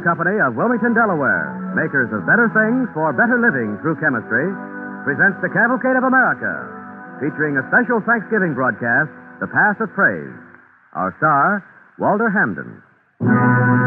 Company of Wilmington, Delaware, makers of better things for better living through chemistry, presents the Cavalcade of America, featuring a special Thanksgiving broadcast, The Path of Praise. Our star, Walter Hampden.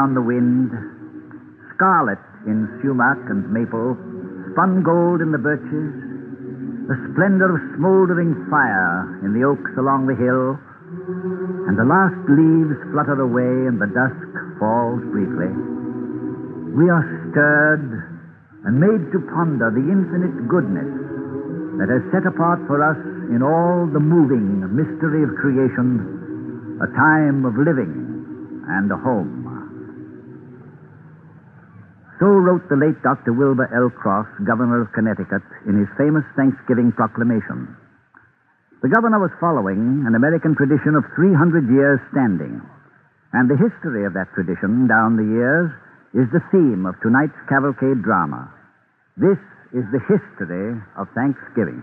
Down the wind, scarlet in sumac and maple, spun gold in the birches, the splendor of smoldering fire in the oaks along the hill, and the last leaves flutter away and the dusk falls briefly, we are stirred and made to ponder the infinite goodness that has set apart for us in all the moving mystery of creation a time of living and a home. So wrote the late Dr. Wilbur L. Cross, governor of Connecticut, in his famous Thanksgiving proclamation. The governor was following an American tradition of 300 years standing. And the history of that tradition down the years is the theme of tonight's cavalcade drama. This is the history of Thanksgiving.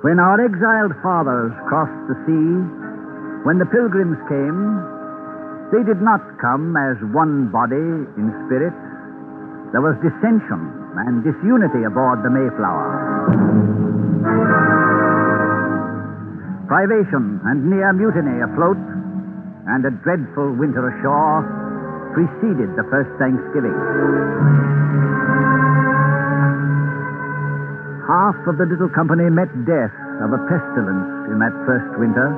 When our exiled fathers crossed the sea, when the pilgrims came, they did not come as one body in spirit. There was dissension and disunity aboard the Mayflower. Privation and near mutiny afloat, and a dreadful winter ashore preceded the first Thanksgiving. Half of the little company met death of a pestilence in that first winter.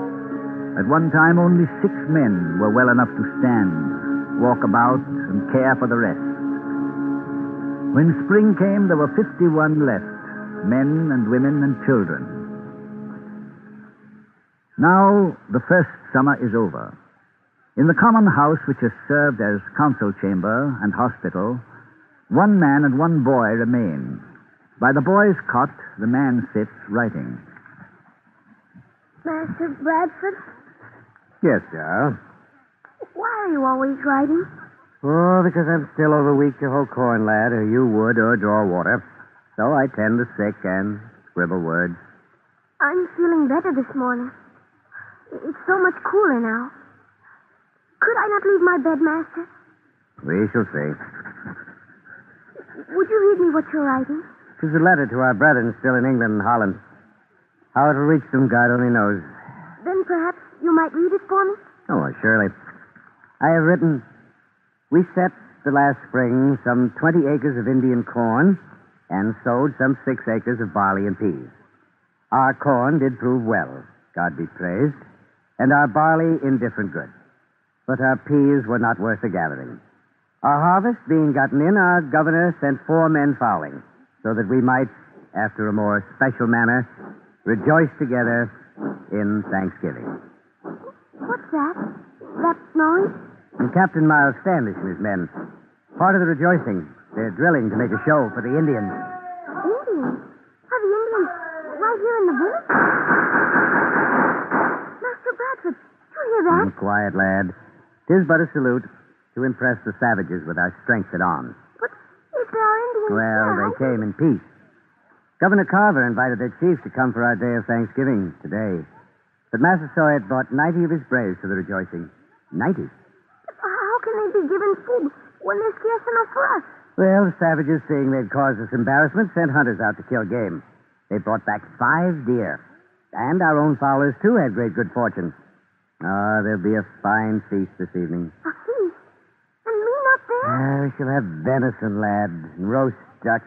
At one time, only six men were well enough to stand, walk about, and care for the rest. When spring came, there were 51 left men and women and children. Now, the first summer is over. In the common house, which has served as council chamber and hospital, one man and one boy remain. By the boy's cot, the man sits writing. Master Bradford, Yes, sir. Why are you always writing? Oh, because I'm still overweak to hoe corn, lad, or you would, or draw water. So I tend the sick and scribble words. I'm feeling better this morning. It's so much cooler now. Could I not leave my bed, Master? We shall see. Would you read me what you're writing? It's a letter to our brethren still in England and Holland. How it'll reach them, God only knows. Then perhaps you might read it for me? Oh, surely. I have written, we set the last spring some 20 acres of Indian corn and sowed some six acres of barley and peas. Our corn did prove well, God be praised, and our barley indifferent good. But our peas were not worth the gathering. Our harvest being gotten in, our governor sent four men fowling, so that we might, after a more special manner, rejoice together in thanksgiving. What's that? That noise? And Captain Miles Standish and his men. Part of the rejoicing. They're drilling to make a show for the Indians. Indians? Are the Indians right here in the village? Master Bradford, did you hear that? Mm, quiet, lad. Tis but a salute to impress the savages with our strength at arms. But if there Well, they came in peace. Governor Carver invited their chief to come for our day of Thanksgiving today. But Massasoit brought 90 of his braves to the rejoicing. 90. How can they be given food when there's scarce enough for us? Well, the savages, seeing they'd caused us embarrassment, sent hunters out to kill game. They brought back five deer. And our own fowlers, too, had great good fortune. Ah, there'll be a fine feast this evening. A feast? And me not there? We shall have venison, lad, and roast duck,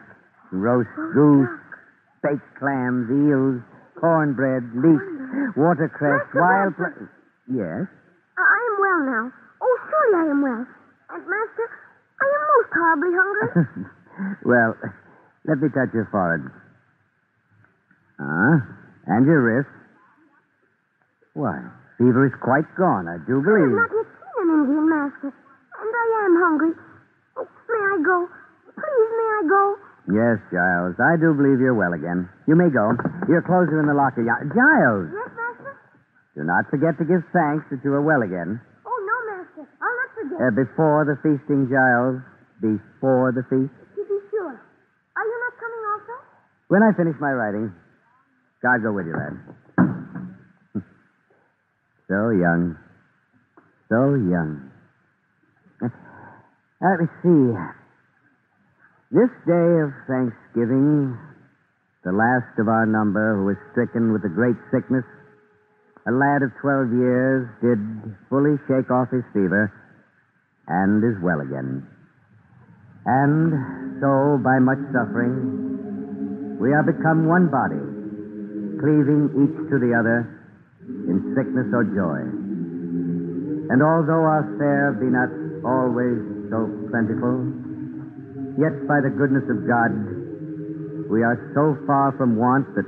and roast goose, baked clams, eels, cornbread, leeks, watercress, wild... Pla- yes? I I am well now. Oh, surely I am well. And, Master, I am most horribly hungry. well, let me touch your forehead. Ah, and your wrist. Why, fever is quite gone, I do believe. I have not yet seen an Indian, Master. And I am hungry. May I go? Please, may I go? Yes, Giles, I do believe you're well again. You may go. Your clothes are in the locker. Giles, Yes, Master? do not forget to give thanks that you are well again. Oh, no, Master. I'll not forget. Uh, before the feasting, Giles. Before the feast. to be sure. Are you not coming also? When I finish my writing, God go with you, lad. so young. So young. Let me see. This day of Thanksgiving, the last of our number who was stricken with the great sickness, a lad of 12 years, did fully shake off his fever and is well again. And so, by much suffering, we are become one body, cleaving each to the other in sickness or joy. And although our fare be not always so plentiful, yet by the goodness of God, we are so far from want that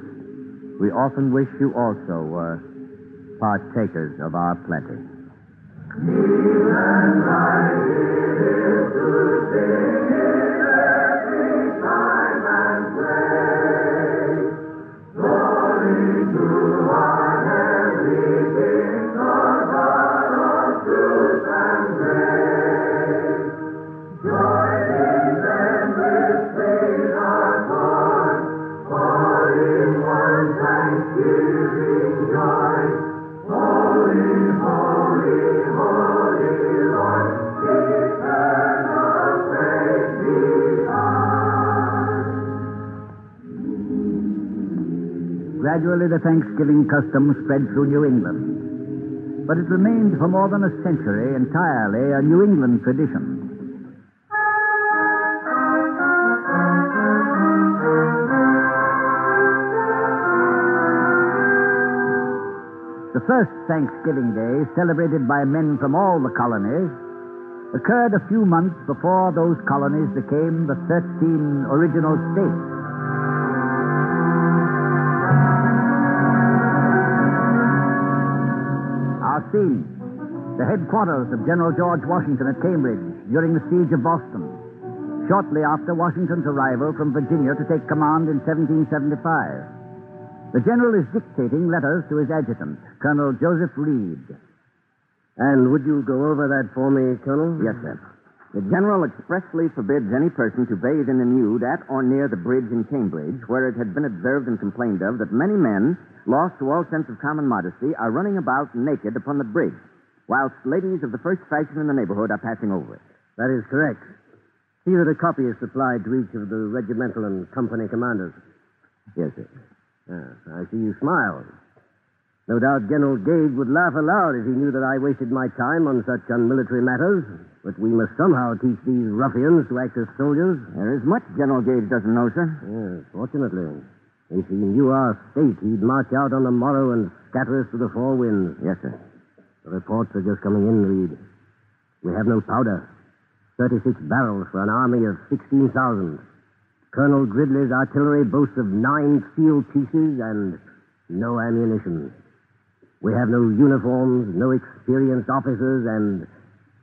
we often wish you also were partakers of our plenty. Gradually, the Thanksgiving custom spread through New England. But it remained for more than a century entirely a New England tradition. The first Thanksgiving Day, celebrated by men from all the colonies, occurred a few months before those colonies became the 13 original states. Our the headquarters of General George Washington at Cambridge during the siege of Boston. Shortly after Washington's arrival from Virginia to take command in 1775. The general is dictating letters to his adjutant, Colonel Joseph Reed. And would you go over that for me, Colonel? Yes, sir. The General expressly forbids any person to bathe in the nude at or near the bridge in Cambridge, where it had been observed and complained of that many men, lost to all sense of common modesty, are running about naked upon the bridge, whilst ladies of the first fashion in the neighborhood are passing over it. That is correct. See that a copy is supplied to each of the regimental and company commanders. Yes, sir. Yes, I see you smile. No doubt General Gage would laugh aloud if he knew that I wasted my time on such unmilitary matters. But we must somehow teach these ruffians to act as soldiers. There is much General Gage doesn't know, sir. Yes, fortunately. If he knew our state, he'd march out on the morrow and scatter us to the four winds. Yes, sir. The reports are just coming in, Reed. We have no powder. 36 barrels for an army of 16,000. Colonel Gridley's artillery boasts of nine field pieces and no ammunition. We have no uniforms, no experienced officers, and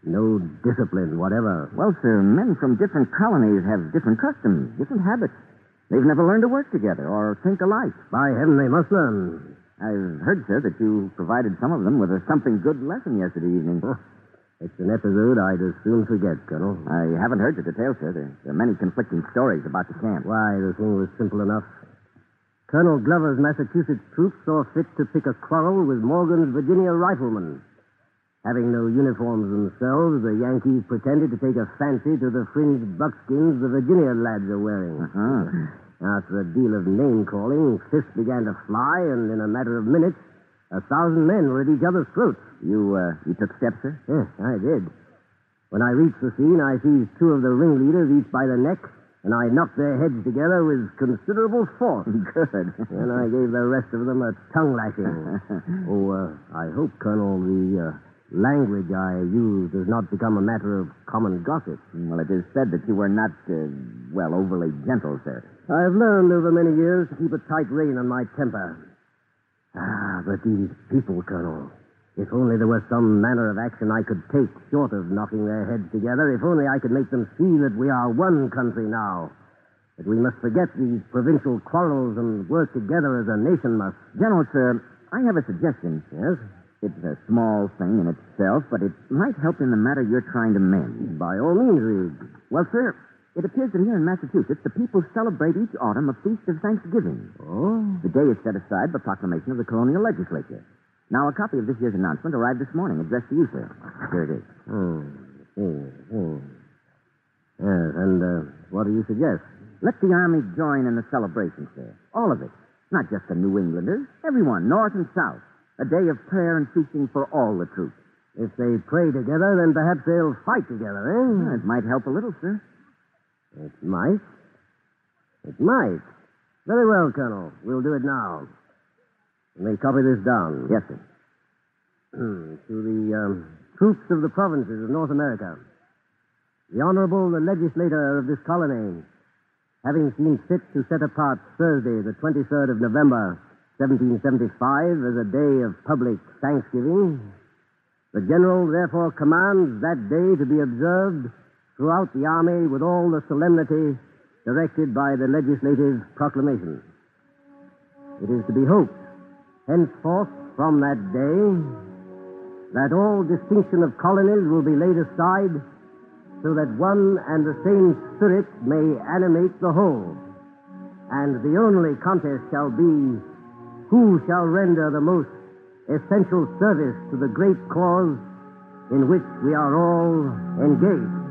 no discipline whatever. Well, sir, men from different colonies have different customs, different habits. They've never learned to work together or think alike. By heaven, they must learn. I've heard, sir, that you provided some of them with a something good lesson yesterday evening. Oh, it's an episode I'd as soon forget, Colonel. I haven't heard the details, sir. There, there are many conflicting stories about the camp. Why, the thing was simple enough. Colonel Glover's Massachusetts troops saw fit to pick a quarrel with Morgan's Virginia riflemen. Having no uniforms themselves, the Yankees pretended to take a fancy to the fringed buckskins the Virginia lads are wearing. Uh-huh. After a deal of name calling, fists began to fly, and in a matter of minutes, a thousand men were at each other's throats. You, uh, you took steps, sir? Yes, I did. When I reached the scene, I seized two of the ringleaders, each by the neck, and I knocked their heads together with considerable force. Good. and I gave the rest of them a tongue lashing. oh, uh, I hope, Colonel, the uh, language I use does not become a matter of common gossip. Well, it is said that you were not, uh, well, overly gentle, sir. I've learned over many years to keep a tight rein on my temper. Ah, but these people, Colonel. If only there were some manner of action I could take, short of knocking their heads together, if only I could make them see that we are one country now. That we must forget these provincial quarrels and work together as a nation must. General, sir, I have a suggestion. Yes? It's a small thing in itself, but it might help in the matter you're trying to mend. By all means, Reed. Well, sir, it appears that here in Massachusetts, the people celebrate each autumn a feast of Thanksgiving. Oh? The day is set aside by proclamation of the colonial legislature. Now, a copy of this year's announcement arrived this morning, addressed to you, sir. Here it is. Oh, oh, oh. Yes, and uh, what do you suggest? Let the Army join in the celebration, sir. All of it. Not just the New Englanders. Everyone, North and South. A day of prayer and feasting for all the troops. If they pray together, then perhaps they'll fight together, eh? It might help a little, sir. It might. It might. Very well, Colonel. We'll do it now. Let me copy this down. Yes, sir. Hmm, to the um, troops of the provinces of North America. The Honorable the Legislator of this colony, having seen fit to set apart Thursday, the 23rd of November, 1775, as a day of public thanksgiving, the General therefore commands that day to be observed throughout the Army with all the solemnity directed by the legislative proclamation. It is to be hoped, henceforth, from that day, that all distinction of colonies will be laid aside so that one and the same spirit may animate the whole. And the only contest shall be who shall render the most essential service to the great cause in which we are all engaged.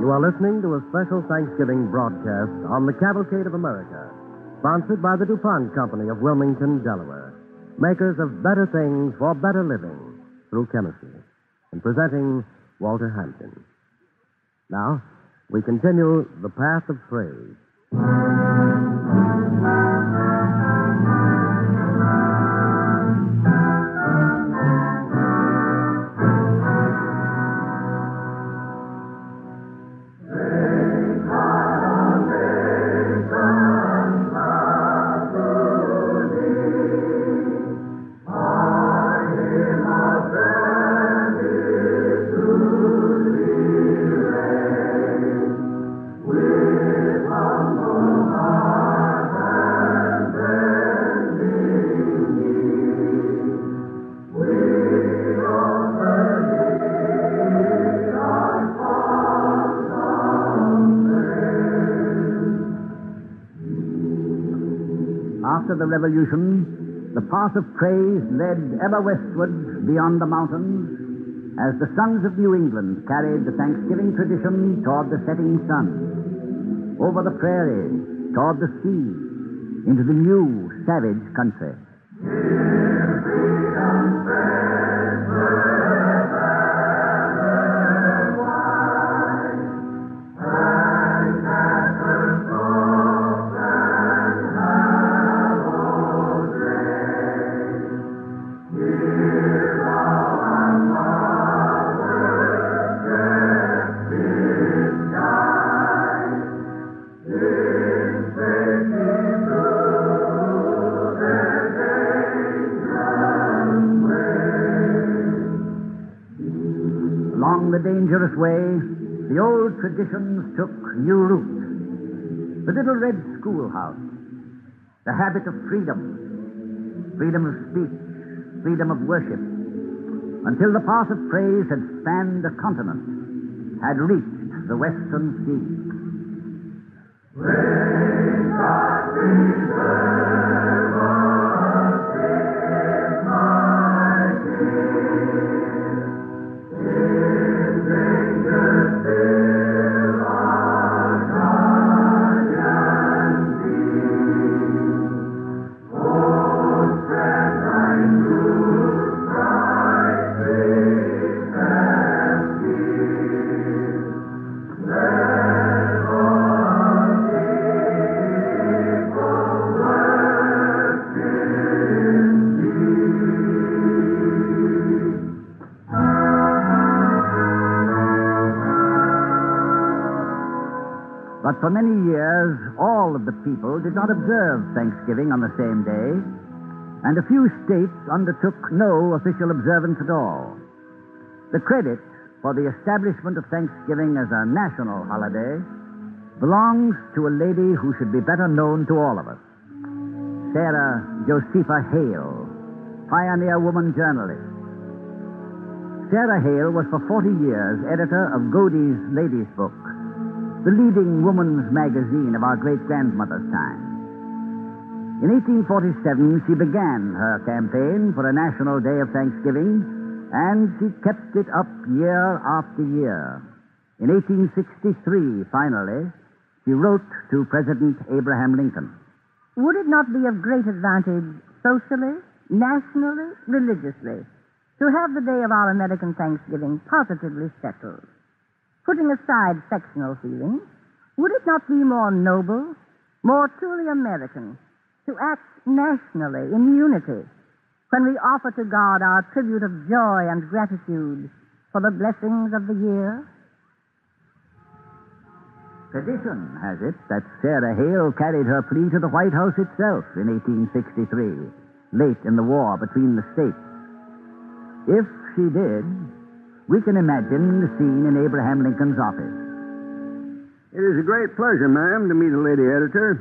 You are listening to a special Thanksgiving broadcast on the Cavalcade of America, sponsored by the DuPont Company of Wilmington, Delaware, makers of better things for better living through chemistry, and presenting Walter Hampden. Now, we continue the path of praise. After the Revolution, the path of praise led ever westward beyond the mountains as the sons of New England carried the Thanksgiving tradition toward the setting sun, over the prairie, toward the sea, into the new, savage country. The old traditions took new root. The little red schoolhouse, the habit of freedom, freedom of speech, freedom of worship, until the path of praise had spanned a continent, had reached the western sea. Amen. But for many years, all of the people did not observe Thanksgiving on the same day, and a few states undertook no official observance at all. The credit for the establishment of Thanksgiving as a national holiday belongs to a lady who should be better known to all of us Sarah Josepha Hale, pioneer woman journalist. Sarah Hale was for 40 years editor of Godey's Ladies' Book, the leading woman's magazine of our great grandmother's time. In 1847, she began her campaign for a national day of Thanksgiving, and she kept it up year after year. In 1863, finally, she wrote to President Abraham Lincoln. Would it not be of great advantage socially, nationally, religiously, to have the day of our American Thanksgiving positively settled? Putting aside sectional feelings, would it not be more noble, more truly American, to act nationally in unity when we offer to God our tribute of joy and gratitude for the blessings of the year? Tradition has it that Sarah Hale carried her plea to the White House itself in 1863, late in the war between the states. If she did, we can imagine the scene in Abraham Lincoln's office. It is a great pleasure, ma'am, to meet a lady editor.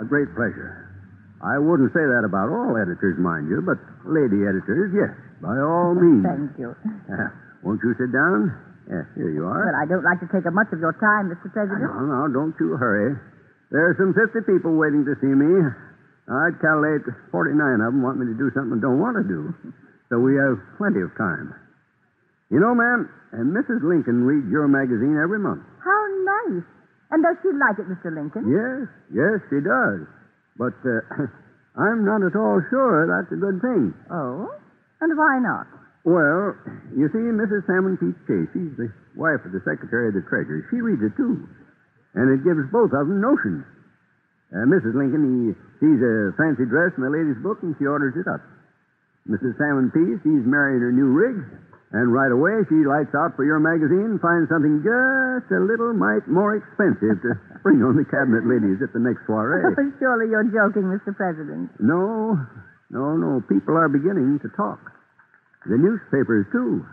A great pleasure. I wouldn't say that about all editors, mind you, but lady editors, yes, by all means. Thank you. Uh, won't you sit down? Yes, here you are. But I don't like to take up much of your time, Mr. President. No, no, don't you hurry. There are some 50 people waiting to see me. I'd calculate 49 of them want me to do something I don't want to do. So we have plenty of time. You know, ma'am, and Mrs. Lincoln reads your magazine every month. How nice. And does she like it, Mr. Lincoln? Yes, yes, she does. But uh, I'm not at all sure that's a good thing. Oh? And why not? Well, you see, Mrs. Salmon P. Chase, she's the wife of the Secretary of the Treasury. She reads it, too. And it gives both of them notions. Uh, Mrs. Lincoln, he sees a fancy dress in the lady's book, and she orders it up. Mrs. Salmon Peach, she's married her new rig, and right away she lights out for your magazine and finds something just a little mite more expensive to spring on the cabinet ladies at the next soiree. Surely you're joking, Mr. President. No, no, no. People are beginning to talk. The newspapers, too.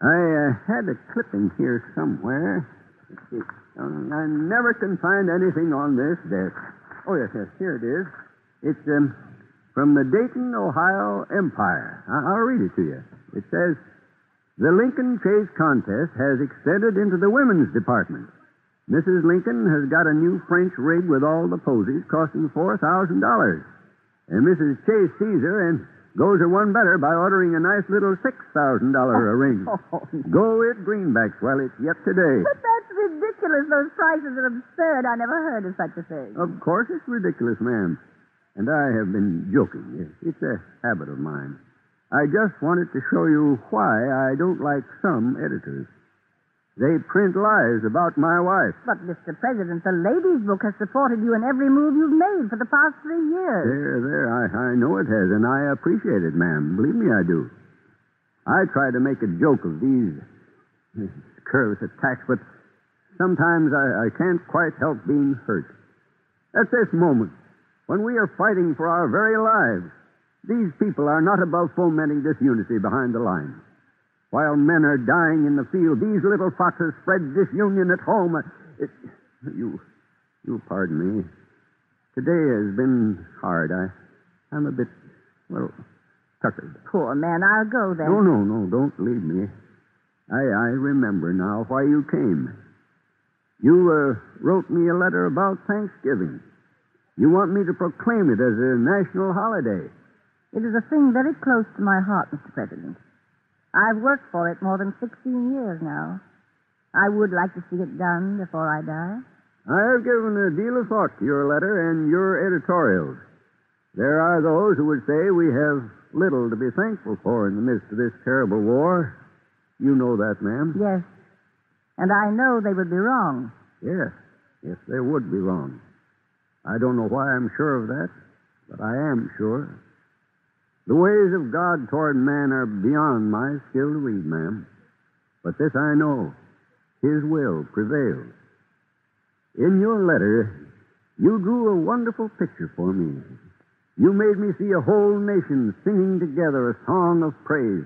I uh, had a clipping here somewhere. I never can find anything on this desk. Oh, yes, yes, here it is. It's um, from the Dayton, Ohio Empire. I- I'll read it to you. It says The Lincoln Chase Contest has extended into the women's department. Mrs. Lincoln has got a new French rig with all the posies costing $4,000. And Mrs. Chase sees her and goes her one better by ordering a nice little $6,000 ring. Go it greenbacks while it's yet today. But that's ridiculous. Those prices are absurd. I never heard of such a thing. Of course it's ridiculous, ma'am. And I have been joking. It's a habit of mine. I just wanted to show you why I don't like some editors. They print lies about my wife. But, Mr. President, the ladies' book has supported you in every move you've made for the past three years. There, there, I, I know it has, and I appreciate it, ma'am. Believe me, I do. I try to make a joke of these careless attacks, but sometimes I, I can't quite help being hurt. At this moment, when we are fighting for our very lives, these people are not above fomenting disunity behind the lines. While men are dying in the field, these little foxes spread disunion at home. It, you, you pardon me. Today has been hard. I, I'm a bit, well, tuckered. Poor man, I'll go then. No, no, no, don't leave me. I, I remember now why you came. You uh, wrote me a letter about Thanksgiving. You want me to proclaim it as a national holiday. It is a thing very close to my heart, Mr. President. I've worked for it more than 16 years now. I would like to see it done before I die. I have given a deal of thought to your letter and your editorials. There are those who would say we have little to be thankful for in the midst of this terrible war. You know that, ma'am. Yes. And I know they would be wrong. Yes. Yes, they would be wrong. I don't know why I'm sure of that, but I am sure. The ways of God toward man are beyond my skill to read, ma'am. But this I know His will prevails. In your letter, you drew a wonderful picture for me. You made me see a whole nation singing together a song of praise,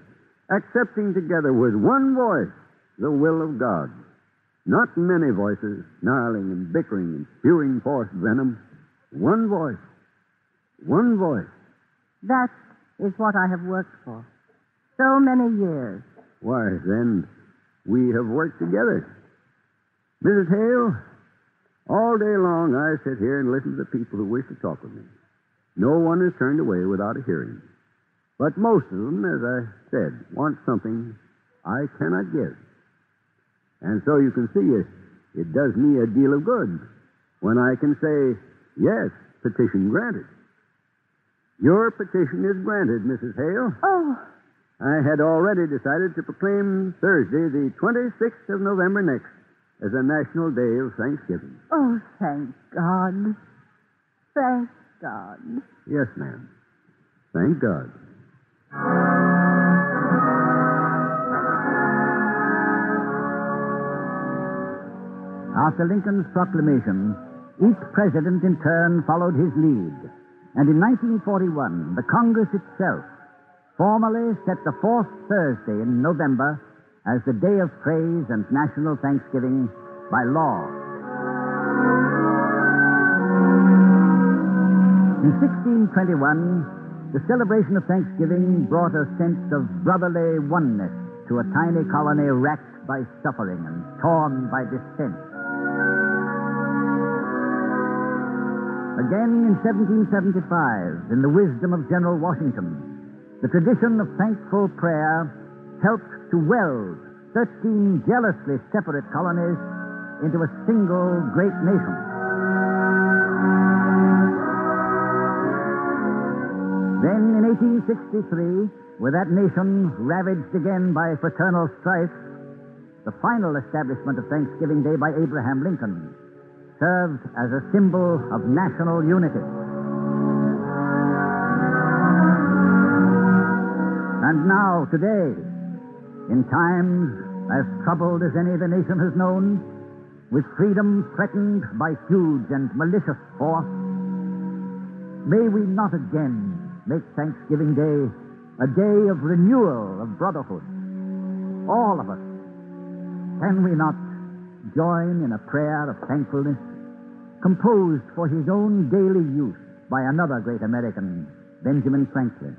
accepting together with one voice the will of God. Not many voices snarling and bickering and spewing forth venom. One voice. One voice. That is what I have worked for. So many years. Why, then, we have worked together. Mrs. Hale, all day long I sit here and listen to the people who wish to talk with me. No one is turned away without a hearing. But most of them, as I said, want something I cannot give. And so you can see it, it does me a deal of good when I can say, yes, petition granted. Your petition is granted, Mrs. Hale. Oh, I had already decided to proclaim Thursday, the 26th of November next, as a national day of Thanksgiving. oh, thank God. Thank God. Yes, ma'am. Thank God. After Lincoln's proclamation, each president in turn followed his lead. And in 1941, the Congress itself formally set the fourth Thursday in November as the day of praise and national thanksgiving by law. In 1621, the celebration of Thanksgiving brought a sense of brotherly oneness to a tiny colony racked by suffering and torn by dissent. Again in 1775, in the wisdom of General Washington, the tradition of thankful prayer helped to weld 13 jealously separate colonies into a single great nation. Then in 1863, with that nation ravaged again by fraternal strife, the final establishment of Thanksgiving Day by Abraham Lincoln served as a symbol of national unity. And now, today, in times as troubled as any the nation has known, with freedom threatened by huge and malicious force, may we not again make Thanksgiving Day a day of renewal of brotherhood. All of us. Can we not join in a prayer of thankfulness composed for his own daily use by another great American, Benjamin Franklin?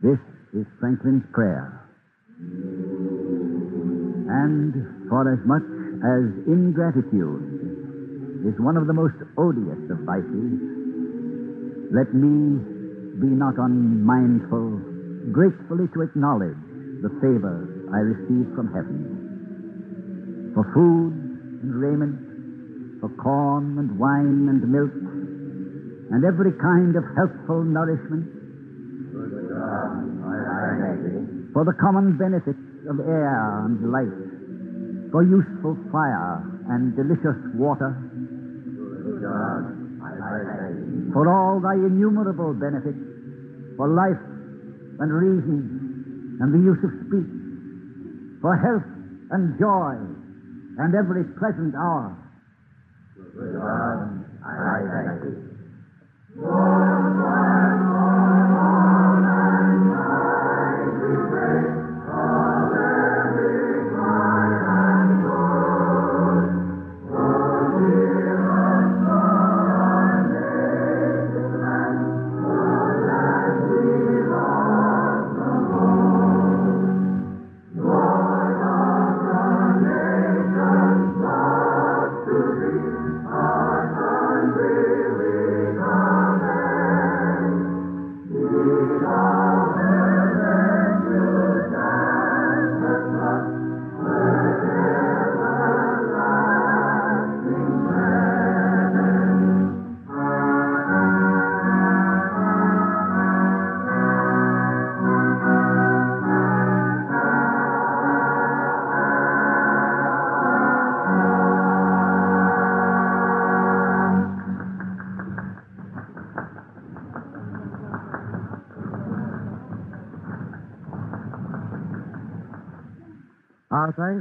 This is Franklin's prayer. And for as much as ingratitude is one of the most odious of vices, Let me be not unmindful, gratefully to acknowledge the favors I receive from heaven. For food and raiment, for corn and wine and milk, and every kind of healthful nourishment. For the common benefits of air and light, for useful fire and delicious water, for all thy innumerable benefits, for life and reason and the use of speech, for health and joy and every pleasant hour. I thank.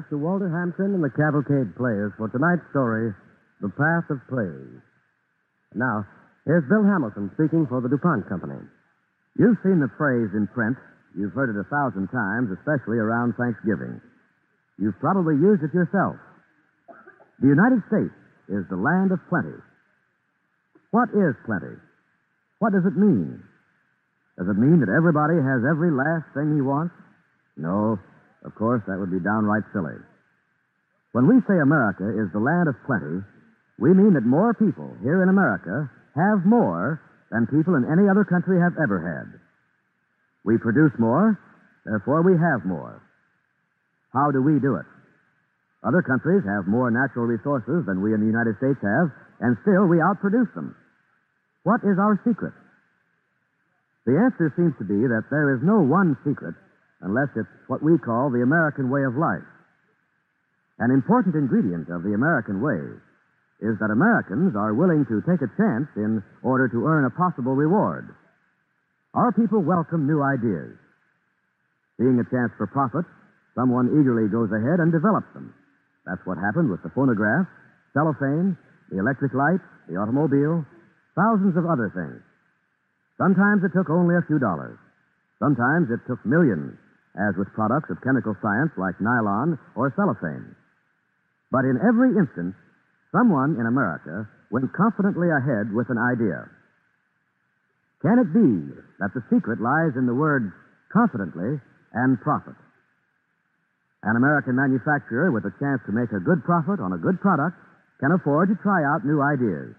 To Walter Hampden and the Cavalcade Players for tonight's story, The Path of Praise. Now, here's Bill Hamilton speaking for the DuPont Company. You've seen the phrase in print. You've heard it a thousand times, especially around Thanksgiving. You've probably used it yourself. The United States is the land of plenty. What is plenty? What does it mean? Does it mean that everybody has every last thing he wants? No, of course, that would be downright silly. When we say America is the land of plenty, we mean that more people here in America have more than people in any other country have ever had. We produce more, therefore we have more. How do we do it? Other countries have more natural resources than we in the United States have, and still we outproduce them. What is our secret? The answer seems to be that there is no one secret unless it's what we call the American way of life. An important ingredient of the American way is that Americans are willing to take a chance in order to earn a possible reward. Our people welcome new ideas. Seeing a chance for profit, someone eagerly goes ahead and develops them. That's what happened with the phonograph, cellophane, the electric light, the automobile, thousands of other things. Sometimes it took only a few dollars. Sometimes it took millions, as with products of chemical science like nylon or cellophane. But in every instance, someone in America went confidently ahead with an idea. Can it be that the secret lies in the words confidently and profit? An American manufacturer with a chance to make a good profit on a good product can afford to try out new ideas.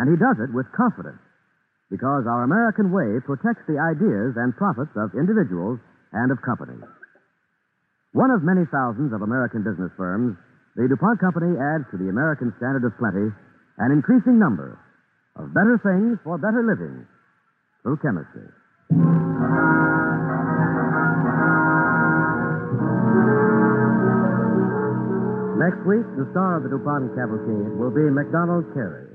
And he does it with confidence because our American way protects the ideas and profits of individuals and of companies. One of many thousands of American business firms, the DuPont Company adds to the American standard of plenty an increasing number of better things for better living through chemistry. Next week, the star of the DuPont Cavalcade will be MacDonald Carey.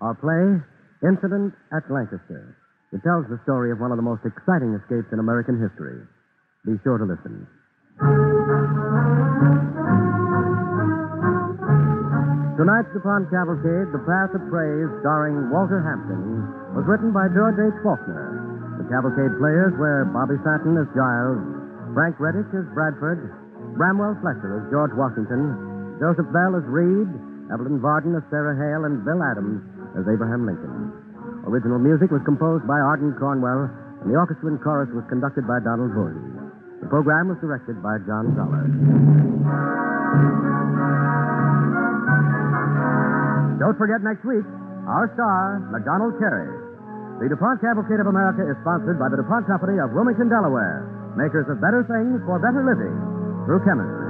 Our play, Incident at Lancaster. It tells the story of one of the most exciting escapes in American history. Be sure to listen. Tonight's DuPont Cavalcade, The Path of Praise, starring Walter Hampden, was written by George H. Faulkner. The Cavalcade players were Bobby Santon as Giles, Frank Readick as Bradford, Bramwell Fletcher as George Washington, Joseph Bell as Reed, Evelyn Varden as Sarah Hale, and Bill Adams as Abraham Lincoln. Original music was composed by Ardon Cornwell, and the orchestra and chorus was conducted by Donald Boone. The program was directed by John Zoller. Don't forget next week, our star, Macdonald Carey. The DuPont Cavalcade of America is sponsored by the DuPont Company of Wilmington, Delaware, makers of better things for better living through chemistry.